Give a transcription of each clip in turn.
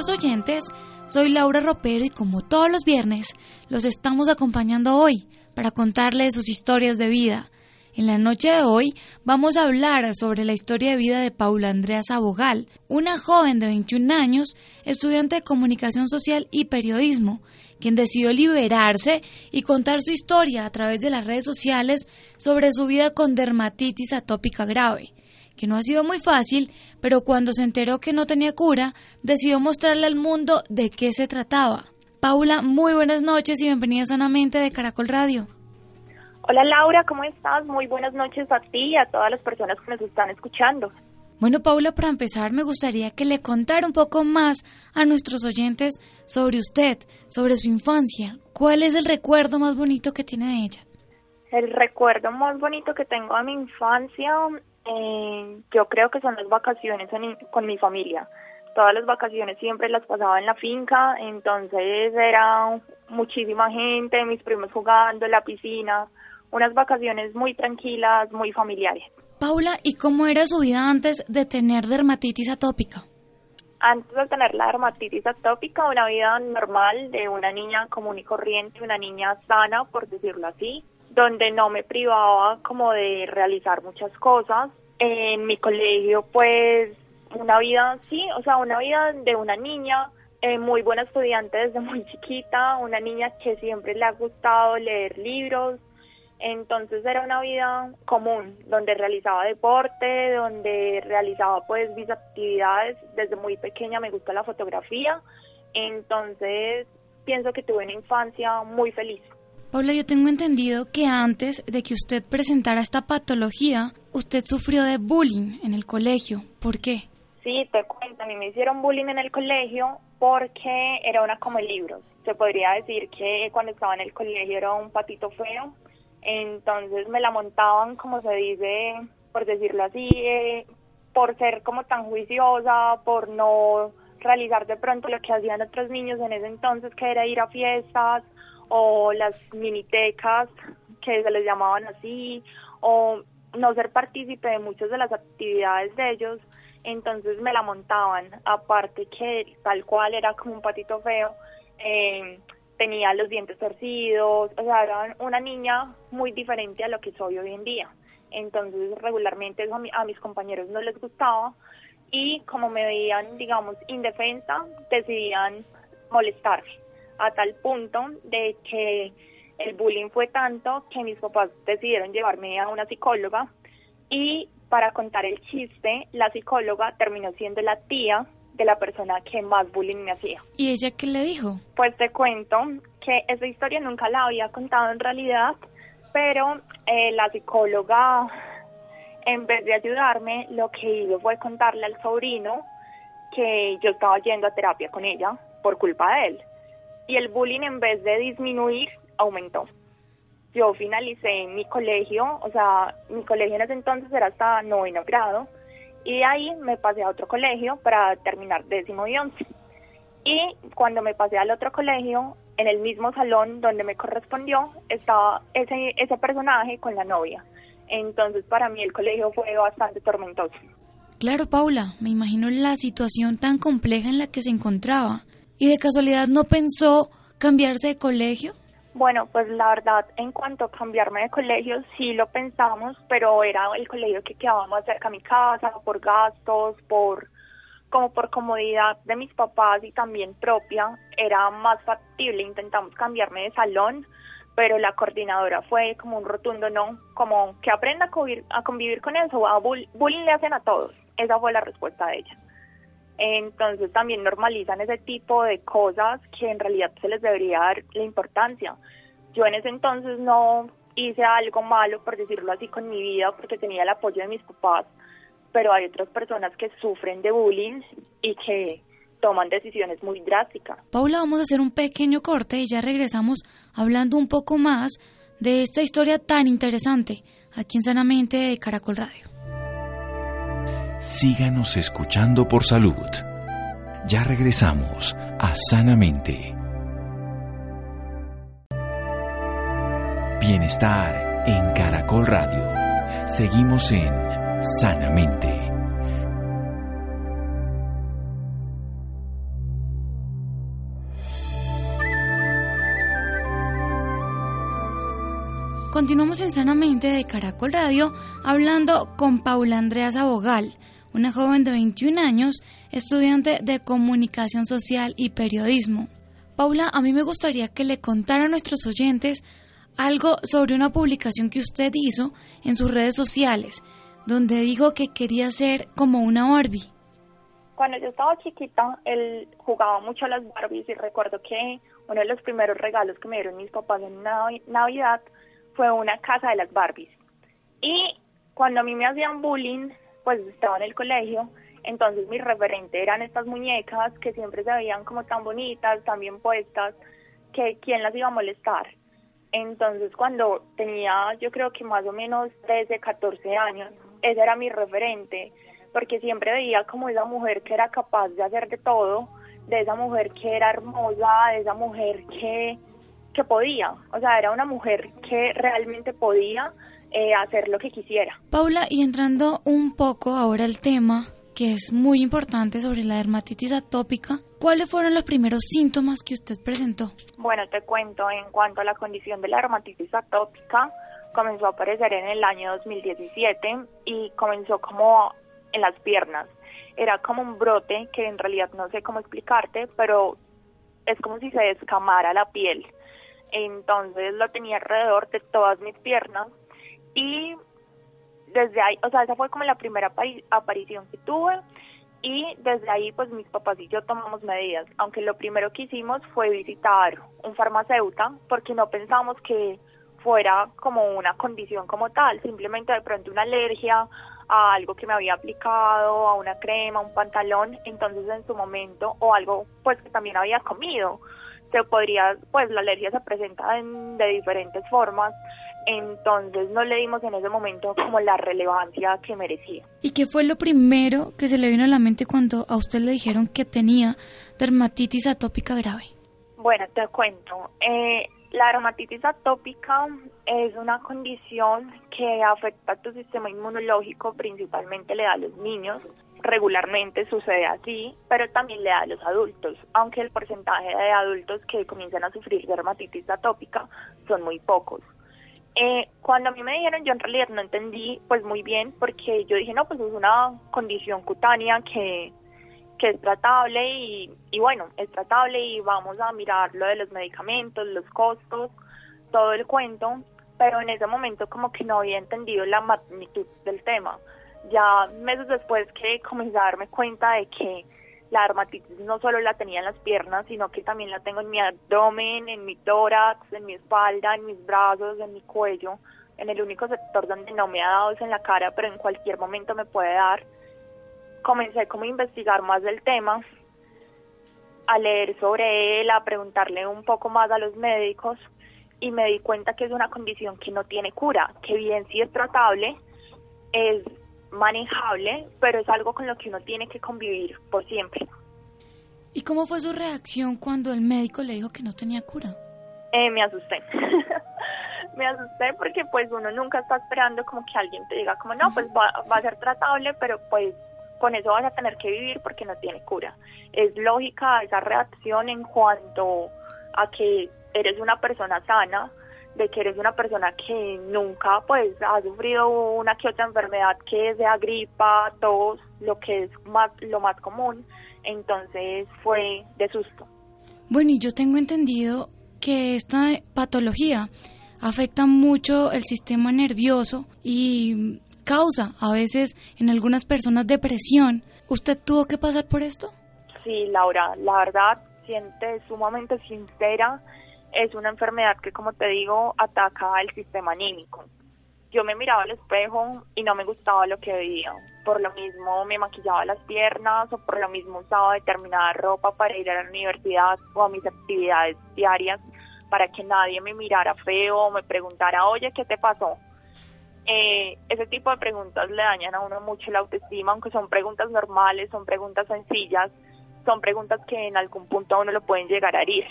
Nuestros oyentes. Soy Laura Ropero y como todos los viernes, los estamos acompañando hoy para contarles sus historias de vida. En la noche de hoy vamos a hablar sobre la historia de vida de Paula Andrea Sabogal, una joven de 21 años, estudiante de comunicación social y periodismo, quien decidió liberarse y contar su historia a través de las redes sociales sobre su vida con dermatitis atópica grave que no ha sido muy fácil, pero cuando se enteró que no tenía cura, decidió mostrarle al mundo de qué se trataba. Paula, muy buenas noches y bienvenida sanamente de Caracol Radio. Hola Laura, ¿cómo estás? Muy buenas noches a ti y a todas las personas que nos están escuchando. Bueno, Paula, para empezar, me gustaría que le contara un poco más a nuestros oyentes sobre usted, sobre su infancia. ¿Cuál es el recuerdo más bonito que tiene de ella? El recuerdo más bonito que tengo de mi infancia eh, yo creo que son las vacaciones con mi familia. Todas las vacaciones siempre las pasaba en la finca, entonces era muchísima gente, mis primos jugando en la piscina, unas vacaciones muy tranquilas, muy familiares. Paula, ¿y cómo era su vida antes de tener dermatitis atópica? Antes de tener la dermatitis atópica, una vida normal de una niña común y corriente, una niña sana, por decirlo así donde no me privaba como de realizar muchas cosas. En mi colegio, pues, una vida, sí, o sea, una vida de una niña, eh, muy buena estudiante desde muy chiquita, una niña que siempre le ha gustado leer libros, entonces era una vida común, donde realizaba deporte, donde realizaba pues mis actividades, desde muy pequeña me gusta la fotografía, entonces pienso que tuve una infancia muy feliz. Paula, yo tengo entendido que antes de que usted presentara esta patología, usted sufrió de bullying en el colegio. ¿Por qué? Sí, te cuento, a mí me hicieron bullying en el colegio porque era una come libros. Se podría decir que cuando estaba en el colegio era un patito feo, entonces me la montaban, como se dice, por decirlo así, eh, por ser como tan juiciosa, por no realizar de pronto lo que hacían otros niños en ese entonces, que era ir a fiestas o las minitecas que se les llamaban así, o no ser partícipe de muchas de las actividades de ellos, entonces me la montaban, aparte que tal cual era como un patito feo, eh, tenía los dientes torcidos, o sea, era una niña muy diferente a lo que soy hoy en día. Entonces regularmente eso a, a mis compañeros no les gustaba y como me veían, digamos, indefensa, decidían molestarme a tal punto de que el bullying fue tanto que mis papás decidieron llevarme a una psicóloga y para contar el chiste, la psicóloga terminó siendo la tía de la persona que más bullying me hacía. ¿Y ella qué le dijo? Pues te cuento que esa historia nunca la había contado en realidad, pero eh, la psicóloga, en vez de ayudarme, lo que hizo fue contarle al sobrino que yo estaba yendo a terapia con ella por culpa de él y el bullying en vez de disminuir aumentó. Yo finalicé mi colegio, o sea, mi colegio en ese entonces era hasta noveno grado y ahí me pasé a otro colegio para terminar décimo y once. Y cuando me pasé al otro colegio, en el mismo salón donde me correspondió, estaba ese, ese personaje con la novia. Entonces para mí el colegio fue bastante tormentoso. Claro, Paula, me imagino la situación tan compleja en la que se encontraba. ¿Y de casualidad no pensó cambiarse de colegio? Bueno, pues la verdad, en cuanto a cambiarme de colegio, sí lo pensamos, pero era el colegio que quedaba más cerca a mi casa, por gastos, por como por comodidad de mis papás y también propia, era más factible. Intentamos cambiarme de salón, pero la coordinadora fue como un rotundo no, como que aprenda a convivir, a convivir con eso, a bullying le hacen a todos. Esa fue la respuesta de ella entonces también normalizan ese tipo de cosas que en realidad se les debería dar la importancia. Yo en ese entonces no hice algo malo, por decirlo así, con mi vida, porque tenía el apoyo de mis papás, pero hay otras personas que sufren de bullying y que toman decisiones muy drásticas. Paula, vamos a hacer un pequeño corte y ya regresamos hablando un poco más de esta historia tan interesante aquí en Sanamente de Caracol Radio. Síganos escuchando por salud. Ya regresamos a Sanamente. Bienestar en Caracol Radio. Seguimos en Sanamente. Continuamos en Sanamente de Caracol Radio hablando con Paula Andrea Abogal, una joven de 21 años, estudiante de Comunicación Social y Periodismo. Paula, a mí me gustaría que le contara a nuestros oyentes algo sobre una publicación que usted hizo en sus redes sociales, donde dijo que quería ser como una Barbie. Cuando yo estaba chiquita, él jugaba mucho a las Barbies y recuerdo que uno de los primeros regalos que me dieron mis papás en Navidad fue una casa de las Barbies. Y cuando a mí me hacían bullying, pues estaba en el colegio, entonces mi referente eran estas muñecas que siempre se veían como tan bonitas, tan bien puestas, que quién las iba a molestar. Entonces cuando tenía yo creo que más o menos 13, 14 años, ese era mi referente, porque siempre veía como esa mujer que era capaz de hacer de todo, de esa mujer que era hermosa, de esa mujer que que podía, o sea, era una mujer que realmente podía eh, hacer lo que quisiera. Paula, y entrando un poco ahora al tema que es muy importante sobre la dermatitis atópica, ¿cuáles fueron los primeros síntomas que usted presentó? Bueno, te cuento, en cuanto a la condición de la dermatitis atópica, comenzó a aparecer en el año 2017 y comenzó como en las piernas. Era como un brote que en realidad no sé cómo explicarte, pero es como si se descamara la piel entonces lo tenía alrededor de todas mis piernas y desde ahí, o sea, esa fue como la primera aparición que tuve. Y desde ahí pues mis papás y yo tomamos medidas, aunque lo primero que hicimos fue visitar un farmacéutico porque no pensamos que fuera como una condición como tal, simplemente de pronto una alergia a algo que me había aplicado, a una crema, un pantalón, entonces en su momento, o algo pues que también había comido, se podría, pues la alergia se presenta en, de diferentes formas, entonces no le dimos en ese momento como la relevancia que merecía. ¿Y qué fue lo primero que se le vino a la mente cuando a usted le dijeron que tenía dermatitis atópica grave? Bueno, te cuento. Eh, la dermatitis atópica es una condición que afecta a tu sistema inmunológico, principalmente le da a los niños regularmente sucede así, pero también le da a los adultos, aunque el porcentaje de adultos que comienzan a sufrir dermatitis atópica son muy pocos. Eh, cuando a mí me dijeron, yo en realidad no entendí pues muy bien, porque yo dije, no, pues es una condición cutánea que, que es tratable y, y bueno, es tratable y vamos a mirar lo de los medicamentos, los costos, todo el cuento, pero en ese momento como que no había entendido la magnitud del tema ya meses después que comencé a darme cuenta de que la dermatitis no solo la tenía en las piernas, sino que también la tengo en mi abdomen, en mi tórax, en mi espalda, en mis brazos, en mi cuello. En el único sector donde no me ha dado es en la cara, pero en cualquier momento me puede dar. Comencé como a investigar más del tema, a leer sobre él, a preguntarle un poco más a los médicos y me di cuenta que es una condición que no tiene cura, que bien sí es tratable, es manejable, pero es algo con lo que uno tiene que convivir por siempre. ¿Y cómo fue su reacción cuando el médico le dijo que no tenía cura? Eh, me asusté. me asusté porque pues uno nunca está esperando como que alguien te diga como no, pues va, va a ser tratable, pero pues con eso vas a tener que vivir porque no tiene cura. Es lógica esa reacción en cuanto a que eres una persona sana, de que eres una persona que nunca pues ha sufrido una que otra enfermedad que sea gripa, tos, lo que es más lo más común, entonces fue de susto. Bueno, y yo tengo entendido que esta patología afecta mucho el sistema nervioso y causa a veces en algunas personas depresión. ¿Usted tuvo que pasar por esto? Sí, Laura, la verdad, siente sumamente sincera es una enfermedad que, como te digo, ataca al sistema anímico. yo me miraba al espejo y no me gustaba lo que veía. Por lo mismo me maquillaba las piernas o por lo mismo usaba determinada ropa para ir a la universidad o a mis actividades diarias para que nadie me mirara feo o me preguntara, oye, ¿qué te pasó? Eh, ese tipo de preguntas le dañan a uno mucho la autoestima, aunque son preguntas normales, son preguntas sencillas, son preguntas que en algún punto a uno lo pueden llegar a herir.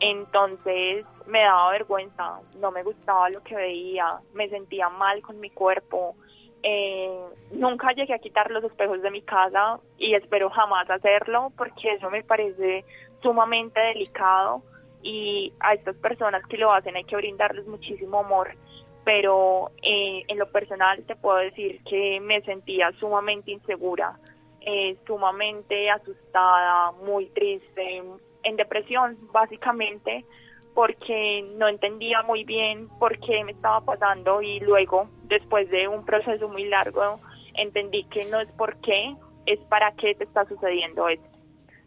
Entonces me daba vergüenza, no me gustaba lo que veía, me sentía mal con mi cuerpo. Eh, nunca llegué a quitar los espejos de mi casa y espero jamás hacerlo porque eso me parece sumamente delicado y a estas personas que lo hacen hay que brindarles muchísimo amor pero eh, en lo personal te puedo decir que me sentía sumamente insegura, eh, sumamente asustada, muy triste, depresión básicamente porque no entendía muy bien por qué me estaba pasando y luego después de un proceso muy largo entendí que no es por qué, es para qué te está sucediendo esto.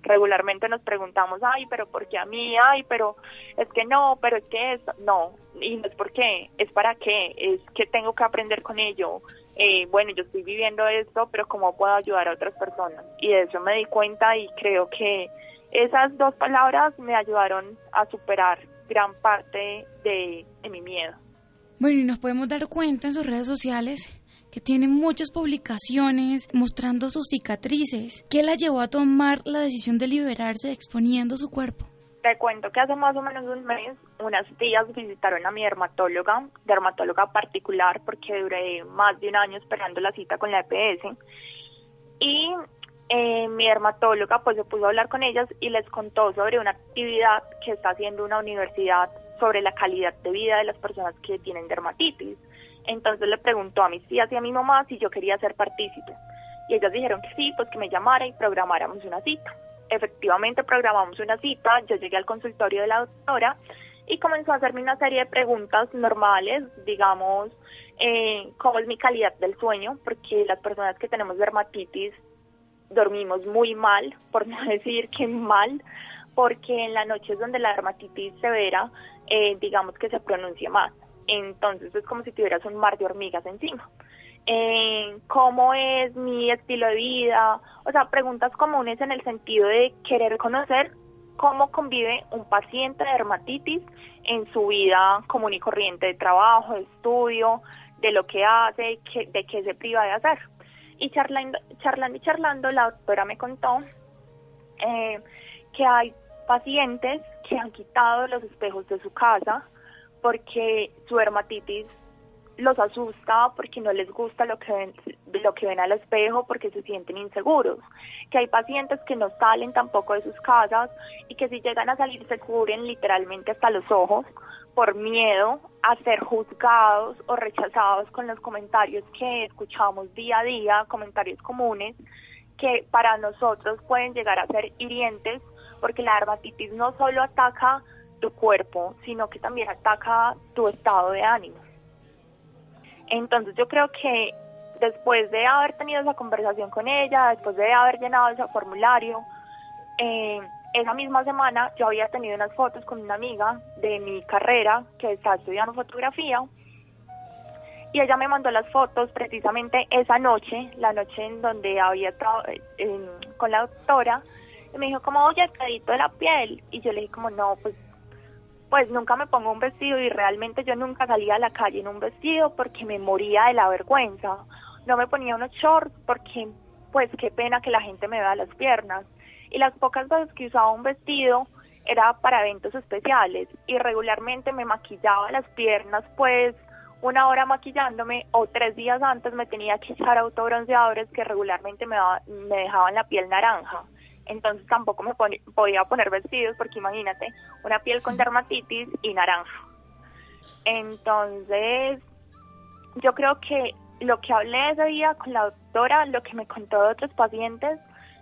Regularmente nos preguntamos, ay, pero ¿por qué a mí? Ay, pero es que no, pero es que esto, no, y no es por qué, es para qué, es que tengo que aprender con ello. Eh, bueno, yo estoy viviendo esto, pero ¿cómo puedo ayudar a otras personas? Y de eso me di cuenta y creo que esas dos palabras me ayudaron a superar gran parte de, mi miedo. Bueno, y nos podemos dar cuenta en sus redes sociales que tiene muchas publicaciones mostrando sus cicatrices. ¿Qué la llevó a tomar la decisión de liberarse exponiendo su cuerpo? Te cuento que hace más o menos un mes unas tías visitaron a mi dermatóloga, dermatóloga particular, porque duré más de un año esperando la cita con la EPS. Y eh, mi dermatóloga pues se puso a hablar con ellas y les contó sobre una actividad que está haciendo una universidad sobre la calidad de vida de las personas que tienen dermatitis. Entonces le preguntó a mis tías y a mi mamá si yo quería ser partícipe. Y ellas dijeron que sí, pues que me llamara y programáramos una cita. Efectivamente programamos una cita, yo llegué al consultorio de la doctora y comenzó a hacerme una serie de preguntas normales, digamos, eh, cómo es mi calidad del sueño, porque las personas que tenemos dermatitis dormimos muy mal, por no decir que mal, porque en la noche es donde la dermatitis severa, eh, digamos que se pronuncia más. Entonces es como si tuvieras un mar de hormigas encima. Eh, ¿Cómo es mi estilo de vida? O sea, preguntas comunes en el sentido de querer conocer cómo convive un paciente de dermatitis en su vida común y corriente de trabajo, de estudio, de lo que hace, de qué se priva de hacer. Y charlando, charlando y charlando, la doctora me contó eh, que hay pacientes que han quitado los espejos de su casa porque su dermatitis los asusta porque no les gusta lo que ven, lo que ven al espejo porque se sienten inseguros, que hay pacientes que no salen tampoco de sus casas y que si llegan a salir se cubren literalmente hasta los ojos por miedo a ser juzgados o rechazados con los comentarios que escuchamos día a día, comentarios comunes que para nosotros pueden llegar a ser hirientes porque la dermatitis no solo ataca tu cuerpo, sino que también ataca tu estado de ánimo. Entonces yo creo que después de haber tenido esa conversación con ella, después de haber llenado ese formulario, eh, esa misma semana yo había tenido unas fotos con una amiga de mi carrera que está estudiando fotografía y ella me mandó las fotos precisamente esa noche, la noche en donde había estado eh, con la doctora, y me dijo como, oye, de la piel, y yo le dije como, no, pues pues nunca me pongo un vestido y realmente yo nunca salía a la calle en un vestido porque me moría de la vergüenza. No me ponía unos shorts porque pues qué pena que la gente me vea las piernas. Y las pocas veces que usaba un vestido era para eventos especiales y regularmente me maquillaba las piernas pues una hora maquillándome o tres días antes me tenía que echar autobronceadores que regularmente me, me dejaban la piel naranja entonces tampoco me podía poner vestidos porque imagínate, una piel con dermatitis y naranja. Entonces, yo creo que lo que hablé ese día con la doctora, lo que me contó de otros pacientes,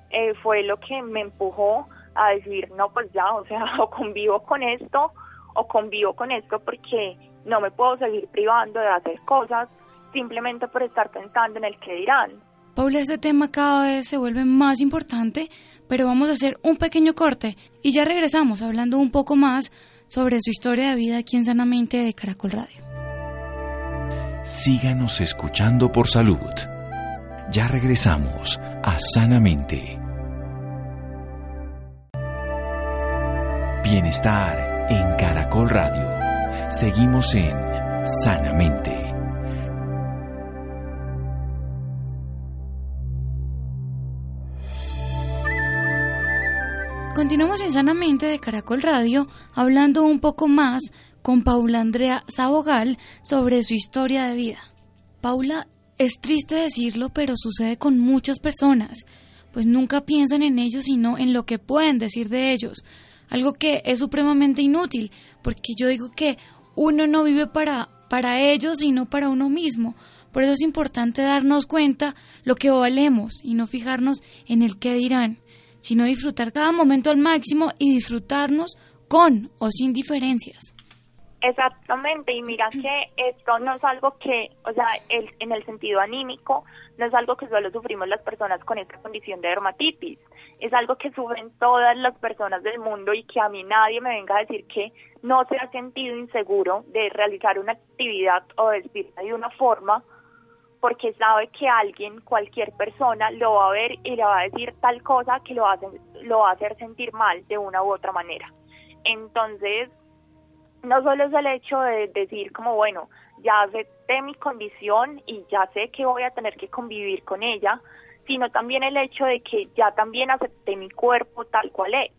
eh, fue lo que me empujó a decir, no, pues ya, o sea, o convivo con esto, o convivo con esto porque no me puedo seguir privando de hacer cosas simplemente por estar pensando en el que dirán. Paula, este tema cada vez se vuelve más importante pero vamos a hacer un pequeño corte y ya regresamos hablando un poco más sobre su historia de vida aquí en Sanamente de Caracol Radio. Síganos escuchando por salud. Ya regresamos a Sanamente. Bienestar en Caracol Radio. Seguimos en Sanamente. Continuamos en Sanamente de Caracol Radio hablando un poco más con Paula Andrea Sabogal sobre su historia de vida. Paula, es triste decirlo, pero sucede con muchas personas, pues nunca piensan en ellos sino en lo que pueden decir de ellos, algo que es supremamente inútil, porque yo digo que uno no vive para, para ellos, sino para uno mismo. Por eso es importante darnos cuenta lo que valemos y no fijarnos en el qué dirán, sino disfrutar cada momento al máximo y disfrutarnos con o sin diferencias. Exactamente, y mira que esto no es algo que, o sea, el, en el sentido anímico, no es algo que solo sufrimos las personas con esta condición de dermatitis, es algo que sufren todas las personas del mundo y que a mí nadie me venga a decir que no se ha sentido inseguro de realizar una actividad o vestirse de una forma porque sabe que alguien, cualquier persona, lo va a ver y le va a decir tal cosa que lo, va a hacer sentir mal de una u otra manera. Entonces, no solo es el hecho de decir como, bueno, ya acepté mi condición y ya sé que voy a tener que convivir con ella, sino también el hecho de que ya también acepté mi cuerpo tal cual es.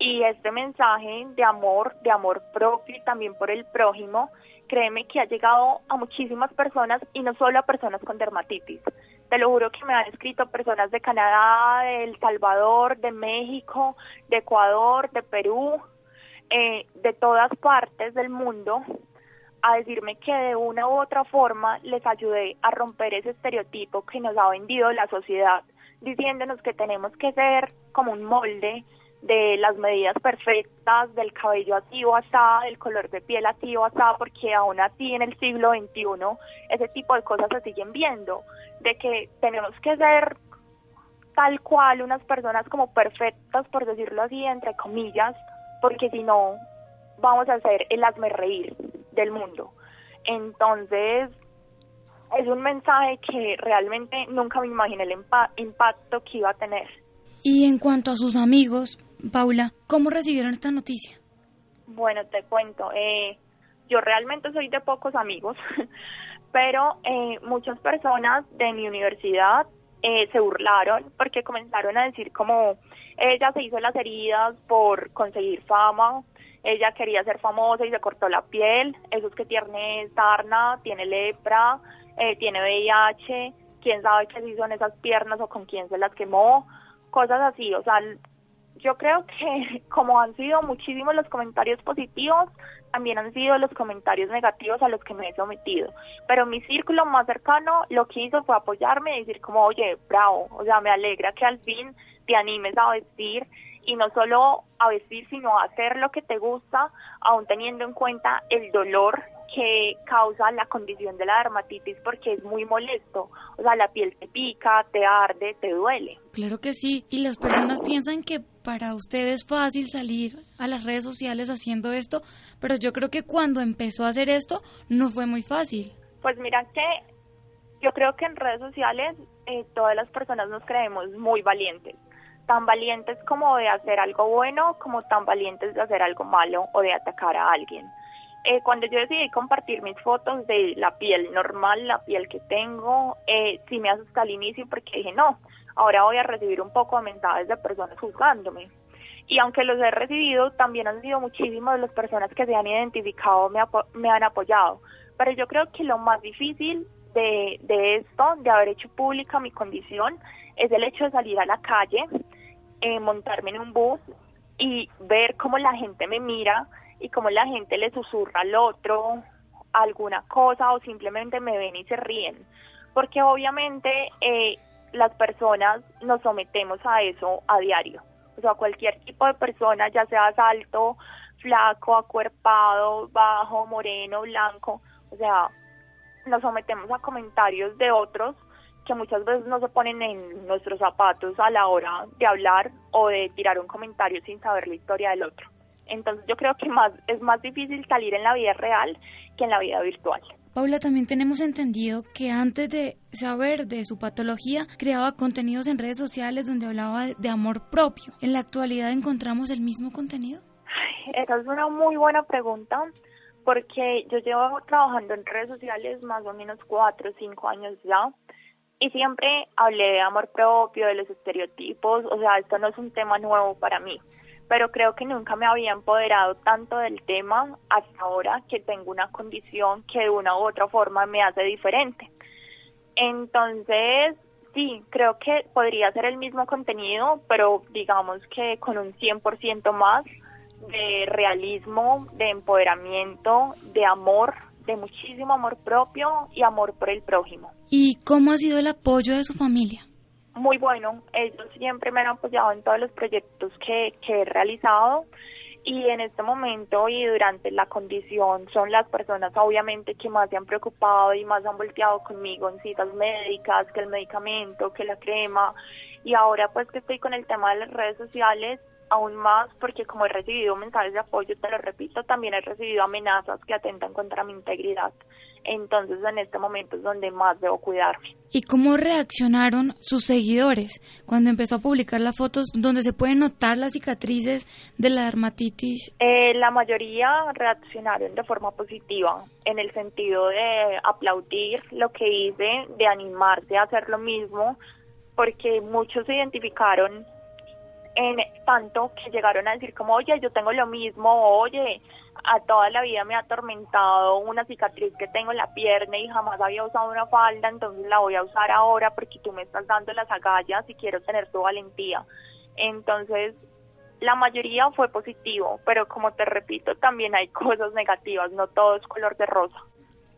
Y este mensaje de amor, de amor propio y también por el prójimo, créeme que ha llegado a muchísimas personas y no solo a personas con dermatitis. Te lo juro que me han escrito personas de Canadá, de El Salvador, de México, de Ecuador, de Perú, eh, de todas partes del mundo a decirme que de una u otra forma les ayudé a romper ese estereotipo que nos ha vendido la sociedad, diciéndonos que tenemos que ser como un molde de las medidas perfectas, del cabello así o asá, del color de piel así o asá, porque aún así en el siglo XXI ese tipo de cosas se siguen viendo, de que tenemos que ser tal cual unas personas como perfectas, por decirlo así, entre comillas, porque si no, vamos a ser el hazme reír del mundo. Entonces, es un mensaje que realmente nunca me imaginé el impacto que iba a tener. Y en cuanto a sus amigos, Paula, ¿cómo recibieron esta noticia? Bueno, te cuento, eh, yo realmente soy de pocos amigos, pero eh, muchas personas de mi universidad eh, se burlaron porque comenzaron a decir como ella se hizo las heridas por conseguir fama, ella quería ser famosa y se cortó la piel, eso es que tiene sarna, tiene lepra, eh, tiene VIH, quién sabe qué se hizo en esas piernas o con quién se las quemó, cosas así, o sea, yo creo que como han sido muchísimos los comentarios positivos, también han sido los comentarios negativos a los que me he sometido. Pero mi círculo más cercano lo que hizo fue apoyarme y decir como, oye, bravo, o sea, me alegra que al fin te animes a vestir y no solo a vestir, sino a hacer lo que te gusta, aún teniendo en cuenta el dolor que causa la condición de la dermatitis porque es muy molesto. O sea, la piel te pica, te arde, te duele. Claro que sí. Y las personas piensan que para usted es fácil salir a las redes sociales haciendo esto, pero yo creo que cuando empezó a hacer esto no fue muy fácil. Pues mira que yo creo que en redes sociales eh, todas las personas nos creemos muy valientes tan valientes como de hacer algo bueno, como tan valientes de hacer algo malo o de atacar a alguien. Eh, cuando yo decidí compartir mis fotos de la piel normal, la piel que tengo, eh, sí me asusté al inicio porque dije, no, ahora voy a recibir un poco de mensajes de personas juzgándome. Y aunque los he recibido, también han sido muchísimas de las personas que se han identificado, me, me han apoyado. Pero yo creo que lo más difícil de, de esto, de haber hecho pública mi condición, es el hecho de salir a la calle, eh, montarme en un bus y ver cómo la gente me mira y cómo la gente le susurra al otro alguna cosa o simplemente me ven y se ríen. Porque obviamente eh, las personas nos sometemos a eso a diario. O sea, cualquier tipo de persona, ya sea alto, flaco, acuerpado, bajo, moreno, blanco, o sea, nos sometemos a comentarios de otros que muchas veces no se ponen en nuestros zapatos a la hora de hablar o de tirar un comentario sin saber la historia del otro. Entonces yo creo que más es más difícil salir en la vida real que en la vida virtual. Paula, también tenemos entendido que antes de saber de su patología, creaba contenidos en redes sociales donde hablaba de amor propio. ¿En la actualidad encontramos el mismo contenido? Esa es una muy buena pregunta porque yo llevo trabajando en redes sociales más o menos cuatro o cinco años ya y siempre hablé de amor propio, de los estereotipos, o sea, esto no es un tema nuevo para mí pero creo que nunca me había empoderado tanto del tema hasta ahora que tengo una condición que de una u otra forma me hace diferente. Entonces, sí, creo que podría ser el mismo contenido, pero digamos que con un 100% más de realismo, de empoderamiento, de amor, de muchísimo amor propio y amor por el prójimo. ¿Y cómo ha sido el apoyo de su familia? Muy bueno. Ellos siempre me han apoyado en todos los proyectos que, que he realizado y en este momento y durante la condición son las personas obviamente que más se han preocupado y más han volteado conmigo en citas médicas, que el medicamento, que la crema y ahora pues que estoy con el tema de las redes sociales aún más porque como he recibido mensajes de apoyo, te lo repito, también he recibido amenazas que atentan contra mi integridad. Entonces en este momento es donde más debo cuidarme. ¿Y cómo reaccionaron sus seguidores cuando empezó a publicar las fotos donde se pueden notar las cicatrices de la dermatitis? Eh, la mayoría reaccionaron de forma positiva, en el sentido de aplaudir lo que hice, de animarse a hacer lo mismo, porque muchos se identificaron en tanto que llegaron a decir como, oye, yo tengo lo mismo, oye, a toda la vida me ha atormentado una cicatriz que tengo en la pierna y jamás había usado una falda, entonces la voy a usar ahora porque tú me estás dando las agallas y quiero tener tu valentía. Entonces, la mayoría fue positivo, pero como te repito, también hay cosas negativas, no todo es color de rosa.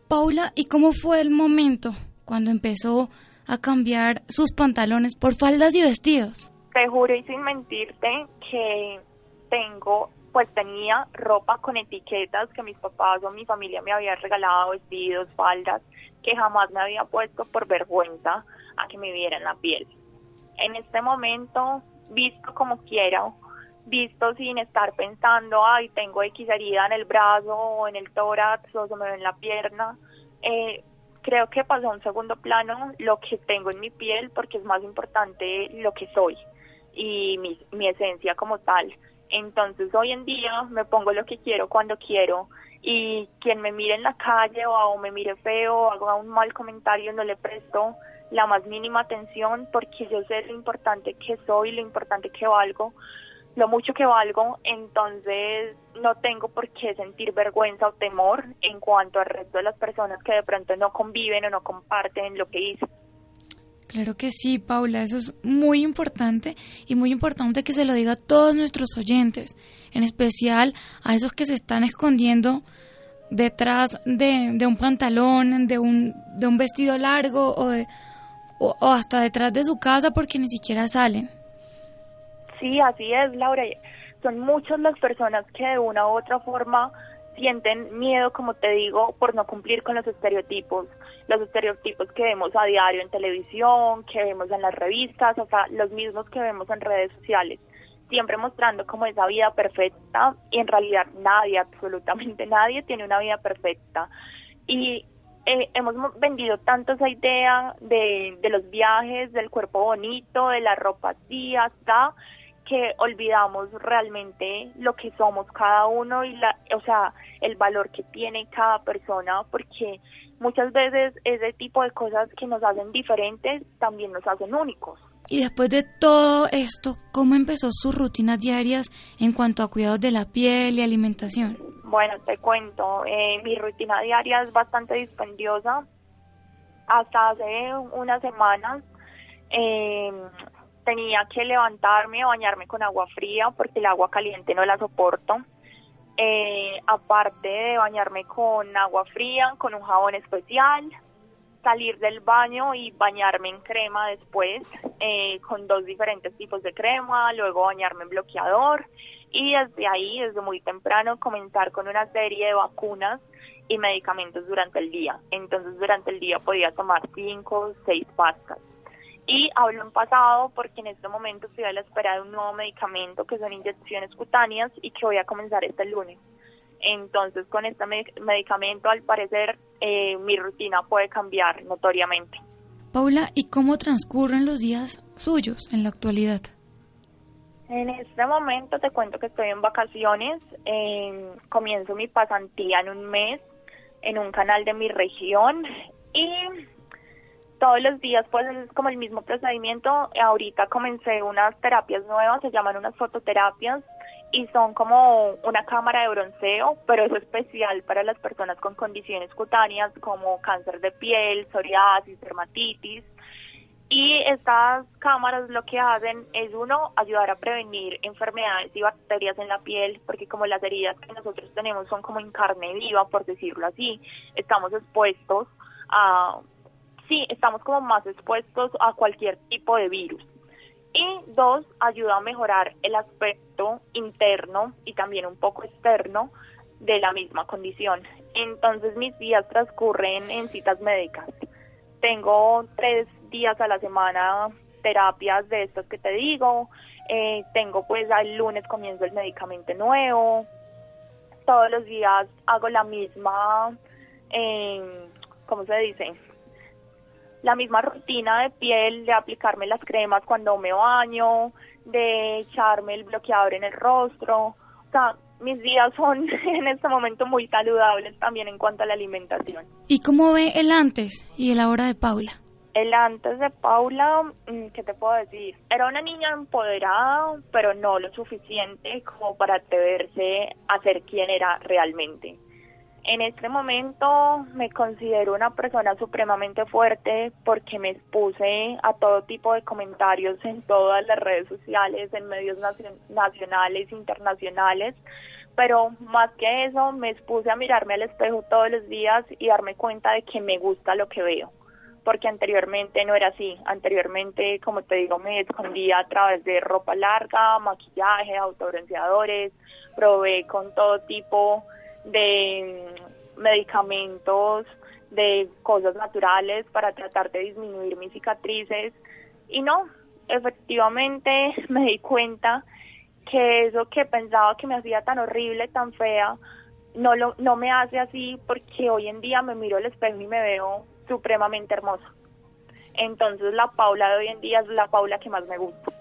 Paula, ¿y cómo fue el momento cuando empezó a cambiar sus pantalones por faldas y vestidos? Te juro y sin mentirte que tengo pues tenía ropa con etiquetas que mis papás o mi familia me habían regalado, vestidos, faldas, que jamás me había puesto por vergüenza a que me vieran la piel. En este momento, visto como quiero, visto sin estar pensando, ay, tengo X herida en el brazo o en el tórax o se me ve en la pierna, eh, creo que pasó a un segundo plano lo que tengo en mi piel porque es más importante lo que soy y mi, esencia como tal. Entonces hoy en día me pongo lo que quiero cuando quiero y quien me mire en la calle o, me mire feo o haga un mal comentario no le presto la más mínima atención porque yo sé lo importante que soy, lo importante que valgo, lo mucho que valgo, entonces no tengo por qué sentir vergüenza o temor en cuanto al resto de las personas que de pronto no conviven o no comparten lo que hice. Claro que sí, Paula, eso es muy importante y muy importante que se lo diga a todos nuestros oyentes, en especial a esos que se están escondiendo detrás de, un pantalón, de un, de un vestido largo o, o hasta detrás de su casa porque ni siquiera salen. Sí, así es, Laura. Son muchas las personas que de una u otra forma sienten miedo, como te digo, por no cumplir con los estereotipos, los estereotipos que vemos a diario en televisión, que vemos en las revistas, sea, los mismos que vemos en redes sociales, siempre mostrando como esa vida perfecta y en realidad nadie, absolutamente nadie tiene una vida perfecta. Y eh, hemos vendido tanto esa idea de, de los viajes, del cuerpo bonito, de la ropa así, hasta que olvidamos realmente lo que somos cada uno y la, o sea, el valor que tiene cada persona, porque muchas veces ese tipo de cosas que nos hacen diferentes también nos hacen únicos. Y después de todo esto, ¿cómo empezó sus rutinas diarias en cuanto a cuidados de la piel y alimentación? Bueno, te cuento, eh, mi rutina diaria es bastante dispendiosa. Hasta hace unas semanas eh, tenía que levantarme, bañarme con agua fría porque el agua caliente no la soporto. Eh, aparte de bañarme con agua fría, con un jabón especial, salir del baño y bañarme en crema después, eh, con dos diferentes tipos de crema, luego bañarme en bloqueador y desde ahí, desde muy temprano, comenzar con una serie de vacunas y medicamentos durante el día. Entonces durante el día podía tomar cinco o seis pastas. Y hablo en pasado porque en este momento estoy a la espera de un nuevo medicamento que son inyecciones cutáneas y que voy a comenzar este lunes. Entonces con este medicamento al parecer eh, mi rutina puede cambiar notoriamente. Paula, ¿y cómo transcurren los días suyos en la actualidad? En este momento te cuento que estoy en vacaciones, comienzo mi pasantía en un mes en un canal de mi región y todos los días pues es como el mismo procedimiento. Ahorita comencé unas terapias nuevas, se llaman unas fototerapias y son como una cámara de bronceo, pero es especial para las personas con condiciones cutáneas como cáncer de piel, psoriasis, dermatitis. Y estas cámaras lo que hacen es uno ayudar a prevenir enfermedades y bacterias en la piel, porque como las heridas que nosotros tenemos son como en carne viva, por decirlo así, estamos expuestos a sí, estamos como más expuestos a cualquier tipo de virus. Y dos, ayuda a mejorar el aspecto interno y también un poco externo de la misma condición. Entonces mis días transcurren en citas médicas. Tengo tres días a la semana terapias de estos que te digo. Eh, tengo pues el lunes comienzo el medicamento nuevo. Todos los días hago la misma, eh, ¿cómo se dice? La misma rutina de piel, de aplicarme las cremas cuando me baño, de echarme el bloqueador en el rostro. O sea, mis días son en este momento muy saludables también en cuanto a la alimentación. ¿Y cómo ve el antes y el ahora de Paula? El antes de Paula, mm, ¿qué te puedo decir? Era una niña empoderada, pero no lo suficiente como para atreverse a ser quien era realmente. En este momento me considero una persona supremamente fuerte porque me expuse a todo tipo de comentarios en todas las redes sociales, en medios nacionales, internacionales, pero más que eso me expuse a mirarme al espejo todos los días y darme cuenta de que me gusta lo que veo porque anteriormente no era así. Anteriormente, como te digo, me escondía a través de ropa larga, maquillaje, autobronceadores, probé con todo tipo de medicamentos, de cosas naturales para tratar de disminuir mis cicatrices. Y no, efectivamente me di cuenta que eso que pensaba que me hacía tan horrible, tan fea, no, lo, no me hace así porque hoy en día me miro al espejo y me veo supremamente hermosa. Entonces la Paula de hoy en día es la Paula que más me gusta.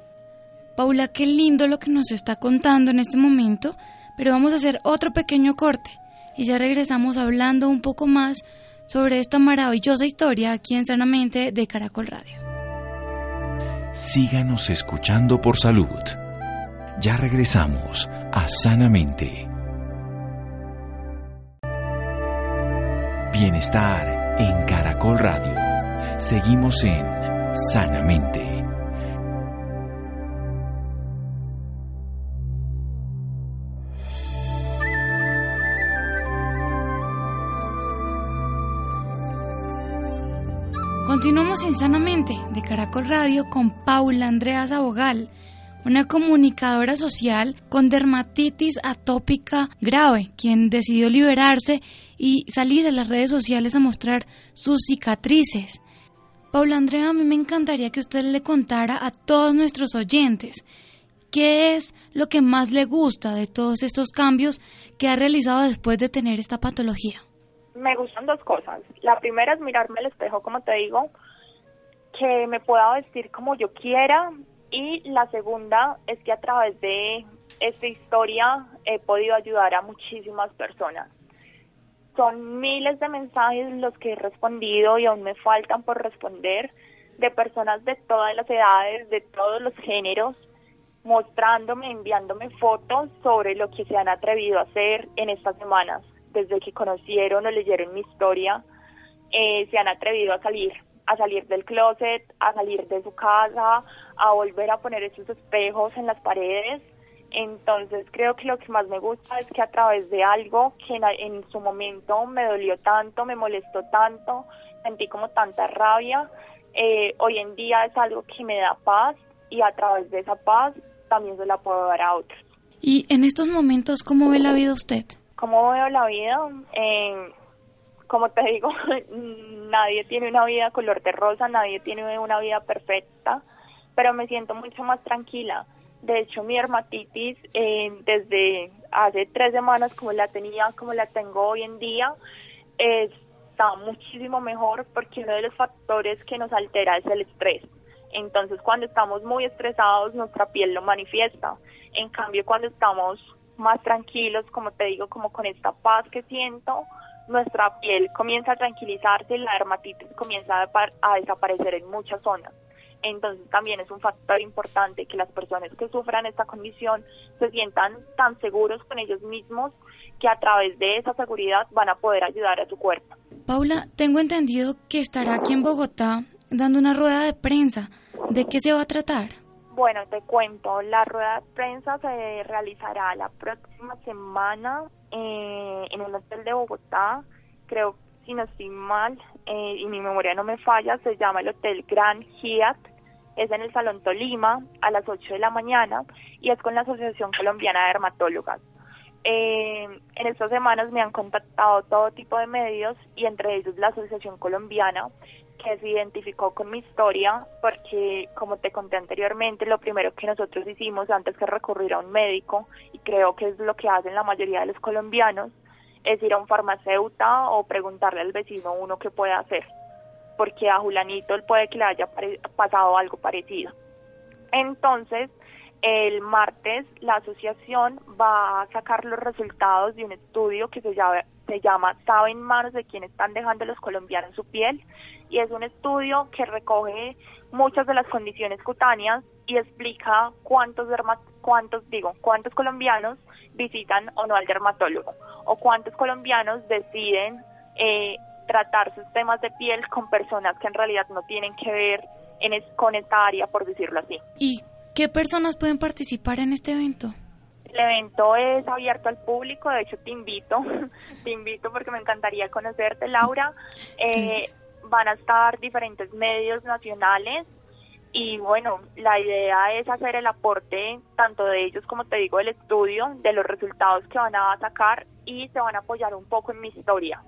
Paula, qué lindo lo que nos está contando en este momento, pero vamos a hacer otro pequeño corte y ya regresamos hablando un poco más sobre esta maravillosa historia aquí en Sanamente de Caracol Radio. Síganos escuchando por salud. Ya regresamos a Sanamente. Bienestar en Caracol Radio. Seguimos en Sanamente. Continuamos insanamente de Caracol Radio con Paula Andrea Abogal, una comunicadora social con dermatitis atópica grave, quien decidió liberarse y salir a las redes sociales a mostrar sus cicatrices. Paula Andrea, a mí me encantaría que usted le contara a todos nuestros oyentes qué es lo que más le gusta de todos estos cambios que ha realizado después de tener esta patología me gustan dos cosas. La primera es mirarme al espejo, como te digo, que me pueda vestir como yo quiera. Y la segunda es que a través de esta historia he podido ayudar a muchísimas personas. Son miles de mensajes los que he respondido y aún me faltan por responder de personas de todas las edades, de todos los géneros, mostrándome, enviándome fotos sobre lo que se han atrevido a hacer en estas semanas desde que conocieron o leyeron mi historia, eh, se han atrevido a salir, a salir del closet, a salir de su casa, a volver a poner esos espejos en las paredes. Entonces creo que lo que más me gusta es que a través de algo que en, su momento me dolió tanto, me molestó tanto, sentí como tanta rabia, eh, hoy en día es algo que me da paz y a través de esa paz también se la puedo dar a otros. ¿Y en estos momentos cómo ve la vida usted? ¿Cómo veo la vida? Eh, como te digo, nadie tiene una vida color de rosa, nadie tiene una vida perfecta, pero me siento mucho más tranquila. De hecho, mi dermatitis eh, desde hace tres semanas, como la tenía, como la tengo hoy en día, está muchísimo mejor porque uno de los factores que nos altera es el estrés. Entonces, cuando estamos muy estresados, nuestra piel lo manifiesta. En cambio, cuando estamos más tranquilos, como te digo, como con esta paz que siento, nuestra piel comienza a tranquilizarse y la dermatitis comienza a, desaparecer en muchas zonas. Entonces también es un factor importante que las personas que sufran esta condición se sientan tan seguros con ellos mismos que a través de esa seguridad van a poder ayudar a su cuerpo. Paula, tengo entendido que estará aquí en Bogotá dando una rueda de prensa. ¿De qué se va a tratar? Bueno, te cuento, la rueda de prensa se realizará la próxima semana eh, en un hotel de Bogotá, creo, si no estoy mal, eh, y mi memoria no me falla, se llama el Hotel Grand Hyatt, es en el Salón Tolima a las 8 de la mañana y es con la Asociación Colombiana de Dermatólogas. Eh, en estas semanas me han contactado todo tipo de medios y entre ellos la Asociación Colombiana que se identificó con mi historia porque, como te conté anteriormente, lo primero que nosotros hicimos antes que recurrir a un médico, y creo que es lo que hacen la mayoría de los colombianos, es ir a un farmacéutico o preguntarle al vecino uno qué puede hacer, porque a Julanito él puede que le haya pasado algo parecido. Entonces, el martes la asociación va a sacar los resultados de un estudio que se llama, se llama ¿Saben manos de quién están dejando los colombianos su piel? y es un estudio que recoge muchas de las condiciones cutáneas y explica cuántos cuántos digo cuántos colombianos visitan o no al dermatólogo o cuántos colombianos deciden eh, tratar sus temas de piel con personas que en realidad no tienen que ver en con esta área por decirlo así. ¿Y qué personas pueden participar en este evento? El evento es abierto al público, de hecho te invito, te invito porque me encantaría conocerte, Laura. Eh, van a estar diferentes medios nacionales y bueno, la idea es hacer el aporte tanto de ellos como te digo del estudio, de los resultados que van a sacar y se van a apoyar un poco en mi historia,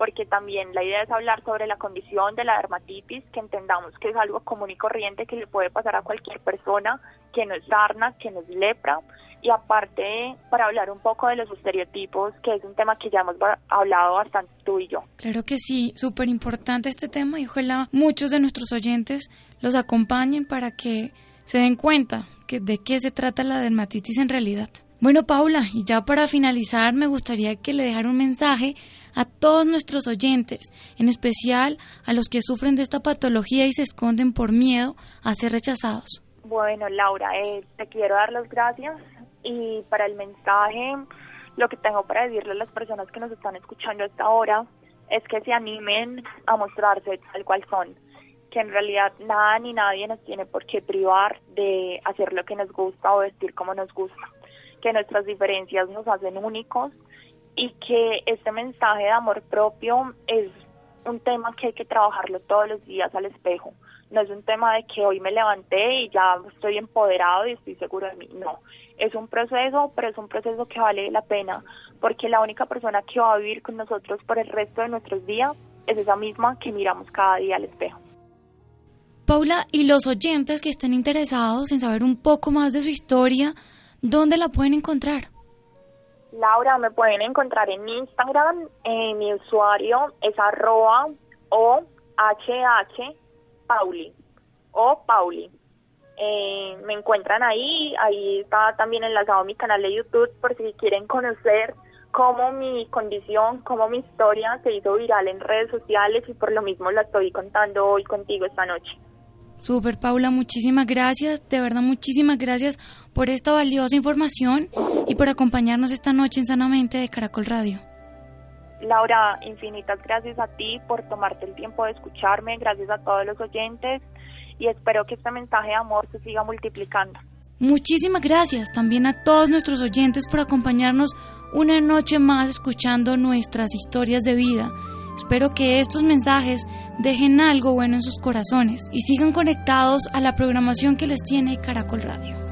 porque también la idea es hablar sobre la condición de la dermatitis, que entendamos que es algo común y corriente que le puede pasar a cualquier persona, que no es sarna, que no es lepra, y aparte para hablar un poco de los estereotipos, que es un tema que ya hemos hablado bastante tú y yo. Claro que sí, súper importante este tema y ojalá muchos de nuestros oyentes los acompañen para que se den cuenta que de qué se trata la dermatitis en realidad. Bueno, Paula, y ya para finalizar me gustaría que le dejara un mensaje a todos nuestros oyentes, en especial a los que sufren de esta patología y se esconden por miedo a ser rechazados. Bueno, Laura, eh, te quiero dar las gracias y para el mensaje, lo que tengo para decirle a las personas que nos están escuchando hasta ahora es que se animen a mostrarse tal cual son, que en realidad nada ni nadie nos tiene por qué privar de hacer lo que nos gusta o vestir como nos gusta, que nuestras diferencias nos hacen únicos y que este mensaje de amor propio es un tema que hay que trabajarlo todos los días al espejo no es un tema de que hoy me levanté y ya estoy empoderado y estoy seguro de mí, no, es un proceso, pero es un proceso que vale la pena, porque la única persona que va a vivir con nosotros por el resto de nuestros días es esa misma que miramos cada día al espejo. Paula, y los oyentes que estén interesados en saber un poco más de su historia, ¿dónde la pueden encontrar? Laura, me pueden encontrar en Instagram, eh, mi usuario es arroba o hh Pauli o Pauli. Eh, me encuentran ahí, ahí está también enlazado mi canal de YouTube por si quieren conocer cómo mi condición, cómo mi historia se hizo viral en redes sociales y por lo mismo la estoy contando hoy contigo esta noche. Super Paula, muchísimas gracias, de verdad muchísimas gracias por esta valiosa información y por acompañarnos esta noche en Sanamente de Caracol Radio. Laura, infinitas gracias a ti por tomarte el tiempo de escucharme, gracias a todos los oyentes y espero que este mensaje de amor se siga multiplicando. Muchísimas gracias también a todos nuestros oyentes por acompañarnos una noche más escuchando nuestras historias de vida. Espero que estos mensajes dejen algo bueno en sus corazones y sigan conectados a la programación que les tiene Caracol Radio.